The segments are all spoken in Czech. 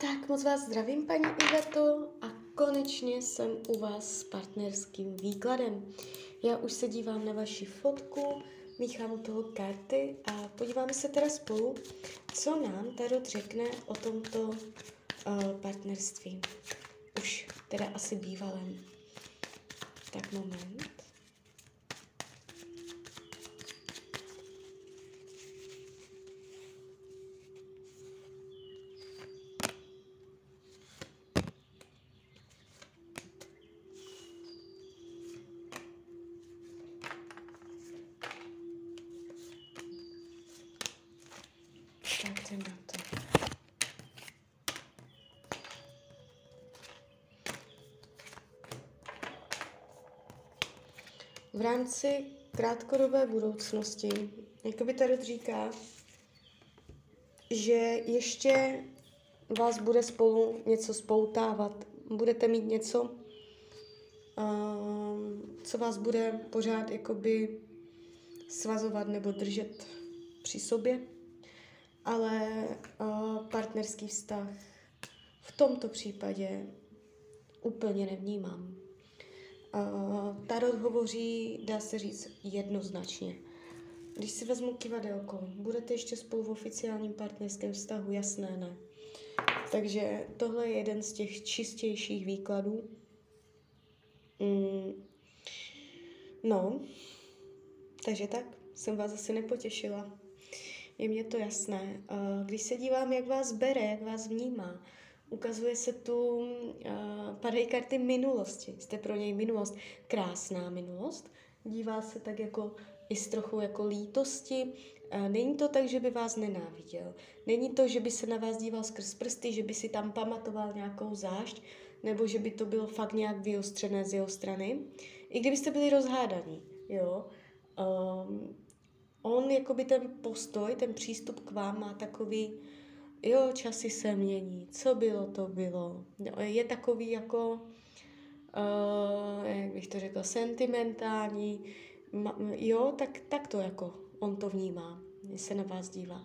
Tak moc vás zdravím, paní Iveto, a konečně jsem u vás s partnerským výkladem. Já už se dívám na vaši fotku, míchám u toho karty a podíváme se teda spolu, co nám Tarot řekne o tomto uh, partnerství. Už teda asi bývalém. Tak moment. Tak na to. V rámci krátkodobé budoucnosti, jako by tady říká, že ještě vás bude spolu něco spoutávat, budete mít něco, uh, co vás bude pořád jakoby svazovat nebo držet při sobě ale uh, partnerský vztah v tomto případě úplně nevnímám. Tarot hovoří, dá se říct, jednoznačně. Když si vezmu kivadelko, budete ještě spolu v oficiálním partnerském vztahu? Jasné, ne. Takže tohle je jeden z těch čistějších výkladů. Mm. No, takže tak, jsem vás asi nepotěšila je mě to jasné. Když se dívám, jak vás bere, jak vás vnímá, ukazuje se tu, padají karty minulosti. Jste pro něj minulost, krásná minulost. Dívá se tak jako i s trochu jako lítosti. Není to tak, že by vás nenáviděl. Není to, že by se na vás díval skrz prsty, že by si tam pamatoval nějakou zášť, nebo že by to bylo fakt nějak vyostřené z jeho strany. I kdybyste byli rozhádaní, jo. Um, on jakoby ten postoj, ten přístup k vám má takový, jo, časy se mění, co bylo, to bylo. Je takový jako, uh, jak bych to řekla, sentimentální, jo, tak, tak to jako on to vnímá, když se na vás dívá.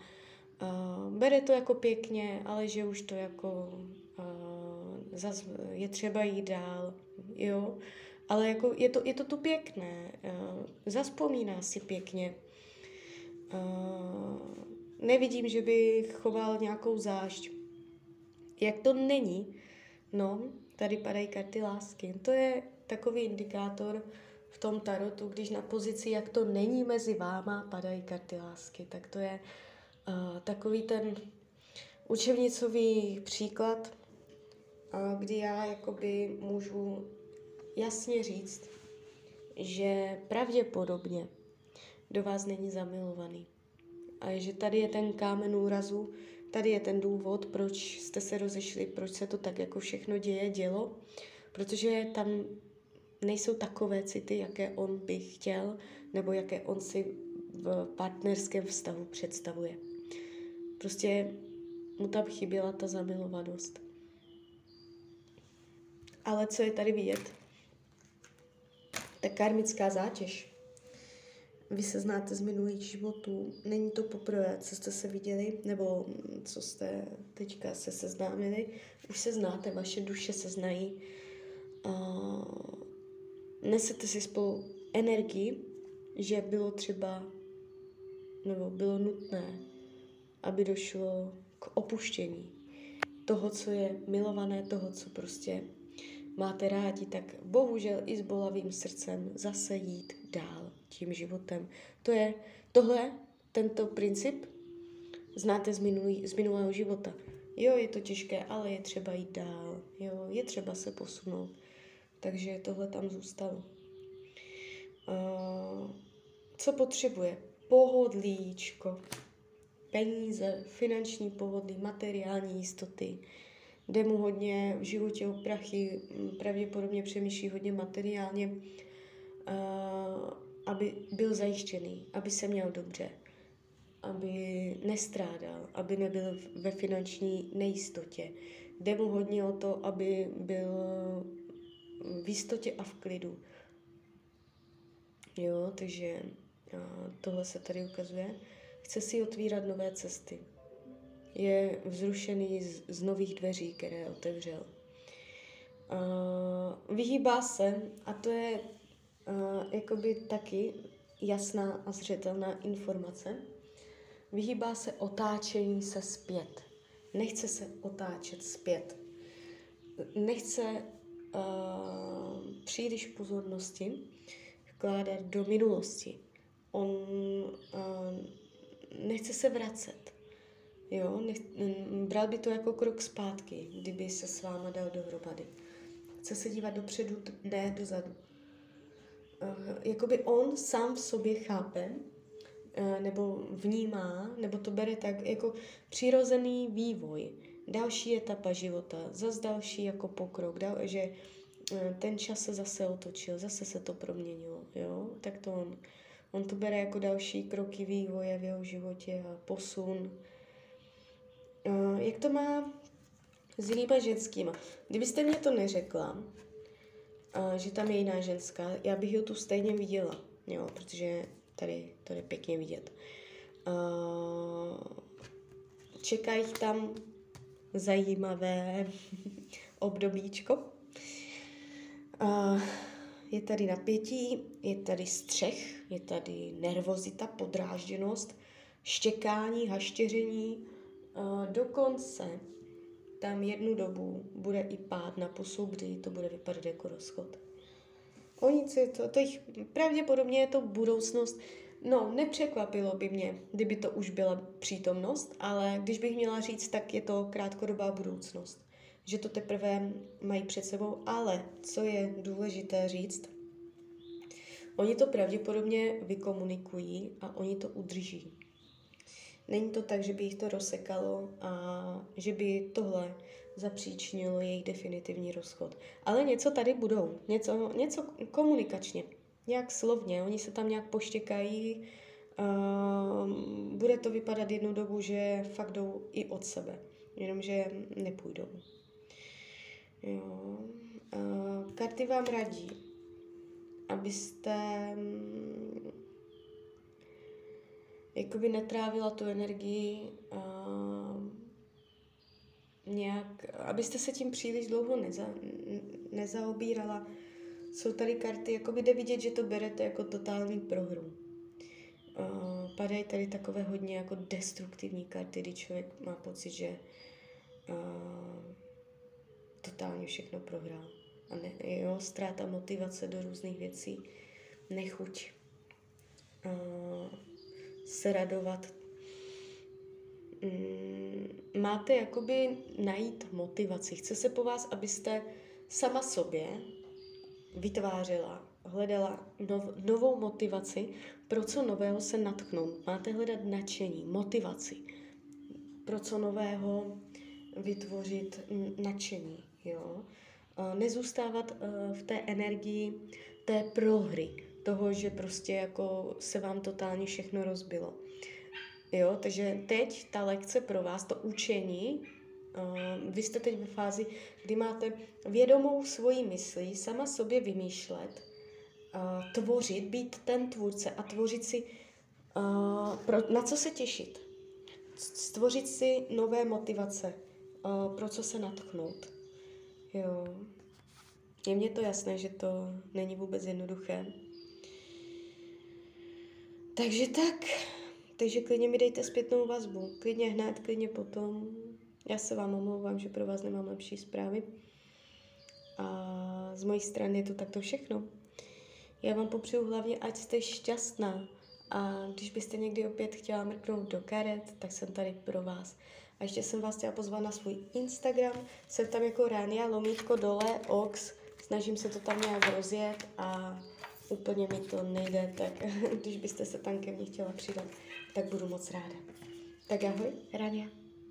Uh, bere to jako pěkně, ale že už to jako uh, zas je třeba jít dál, jo. Ale jako je to, je to tu pěkné, uh, zaspomíná si pěkně, Uh, nevidím, že by choval nějakou zášť. Jak to není, no, tady padají karty lásky. To je takový indikátor v tom tarotu, když na pozici, jak to není mezi váma, padají karty lásky. Tak to je uh, takový ten učebnicový příklad, uh, kdy já jakoby můžu jasně říct, že pravděpodobně do vás není zamilovaný. A že tady je ten kámen úrazu, tady je ten důvod, proč jste se rozešli, proč se to tak jako všechno děje, dělo, protože tam nejsou takové city, jaké on by chtěl, nebo jaké on si v partnerském vztahu představuje. Prostě mu tam chyběla ta zamilovanost. Ale co je tady vidět? Ta karmická zátěž, vy se znáte z minulých životů, není to poprvé, co jste se viděli, nebo co jste teďka se seznámili, už se znáte, vaše duše se znají. Uh, nesete si spolu energii, že bylo třeba, nebo bylo nutné, aby došlo k opuštění toho, co je milované, toho, co prostě máte rádi, tak bohužel i s bolavým srdcem zase jít dál tím životem. To je tohle, tento princip znáte z, minulý, z minulého života. Jo, je to těžké, ale je třeba jít dál. Jo, je třeba se posunout. Takže tohle tam zůstalo. Uh, co potřebuje? Pohodlíčko. Peníze, finanční pohodlí, materiální jistoty, jde mu hodně v životě o prachy, pravděpodobně přemýšlí hodně materiálně, uh, aby byl zajištěný, aby se měl dobře, aby nestrádal, aby nebyl ve finanční nejistotě. Jde mu hodně o to, aby byl v jistotě a v klidu. Jo, takže uh, tohle se tady ukazuje. Chce si otvírat nové cesty. Je vzrušený z, z nových dveří, které otevřel. Uh, vyhýbá se, a to je uh, jakoby taky jasná a zřetelná informace, vyhýbá se otáčení se zpět. Nechce se otáčet zpět. Nechce uh, příliš pozornosti vkládat do minulosti. On uh, nechce se vracet. Jo, nech, bral by to jako krok zpátky, kdyby se s váma dal dohromady. Chce se dívat dopředu, ne dozadu. Uh, jakoby on sám v sobě chápe, uh, nebo vnímá, nebo to bere tak jako přirozený vývoj. Další etapa života, zase další jako pokrok, dal, že uh, ten čas se zase otočil, zase se to proměnilo, jo, tak to on. On to bere jako další kroky vývoje v jeho životě a posun. Uh, jak to má s jinýma ženskýma? Kdybyste mě to neřekla, uh, že tam je jiná ženská, já bych ji tu stejně viděla, jo, protože tady to je pěkně vidět. Uh, tam zajímavé obdobíčko. Uh, je tady napětí, je tady střech, je tady nervozita, podrážděnost, štěkání, haštěření. Dokonce tam jednu dobu bude i pád na pusu, kdy to bude vypadat jako rozchod. O nic je to, to jich, pravděpodobně je to budoucnost. No, nepřekvapilo by mě, kdyby to už byla přítomnost, ale když bych měla říct, tak je to krátkodobá budoucnost že to teprve mají před sebou, ale co je důležité říct, oni to pravděpodobně vykomunikují a oni to udrží. Není to tak, že by jich to rozsekalo a že by tohle zapříčnilo jejich definitivní rozchod. Ale něco tady budou, něco, něco komunikačně, nějak slovně, oni se tam nějak poštěkají, uh, bude to vypadat jednu dobu, že fakt jdou i od sebe, jenomže nepůjdou. Jo. Uh, karty vám radí, abyste jakoby netrávila tu energii uh, nějak, abyste se tím příliš dlouho neza, nezaobírala. Jsou tady karty, jakoby jde vidět, že to berete jako totální prohru. Padají tady takové hodně jako destruktivní karty, kdy člověk má pocit, že uh, totálně všechno prohrál. A ne, jo, ztráta motivace do různých věcí, nechuť uh, se radovat. Mm, máte jakoby najít motivaci. Chce se po vás, abyste sama sobě vytvářela, hledala nov, novou motivaci, pro co nového se natknout. Máte hledat nadšení, motivaci, pro co nového vytvořit nadšení. Jo? Nezůstávat e, v té energii té prohry, toho, že prostě jako se vám totálně všechno rozbilo. Jo, takže teď ta lekce pro vás, to učení, uh, vy jste teď ve fázi, kdy máte vědomou svoji myslí sama sobě vymýšlet, uh, tvořit, být ten tvůrce a tvořit si, pro, na co se těšit. Stvořit si nové motivace, pro co se natchnout. Jo. Je mně to jasné, že to není vůbec jednoduché. Takže tak. Takže klidně mi dejte zpětnou vazbu. Klidně hned, klidně potom. Já se vám omlouvám, že pro vás nemám lepší zprávy. A z mojí strany je to takto všechno. Já vám popřeju hlavně, ať jste šťastná. A když byste někdy opět chtěla mrknout do karet, tak jsem tady pro vás. A ještě jsem vás chtěla pozvat na svůj Instagram. Jsem tam jako Rania, lomítko dole, ox. Snažím se to tam nějak rozjet a úplně mi to nejde, tak když byste se tam ke mně chtěla přidat, tak budu moc ráda. Tak ahoj, Rania.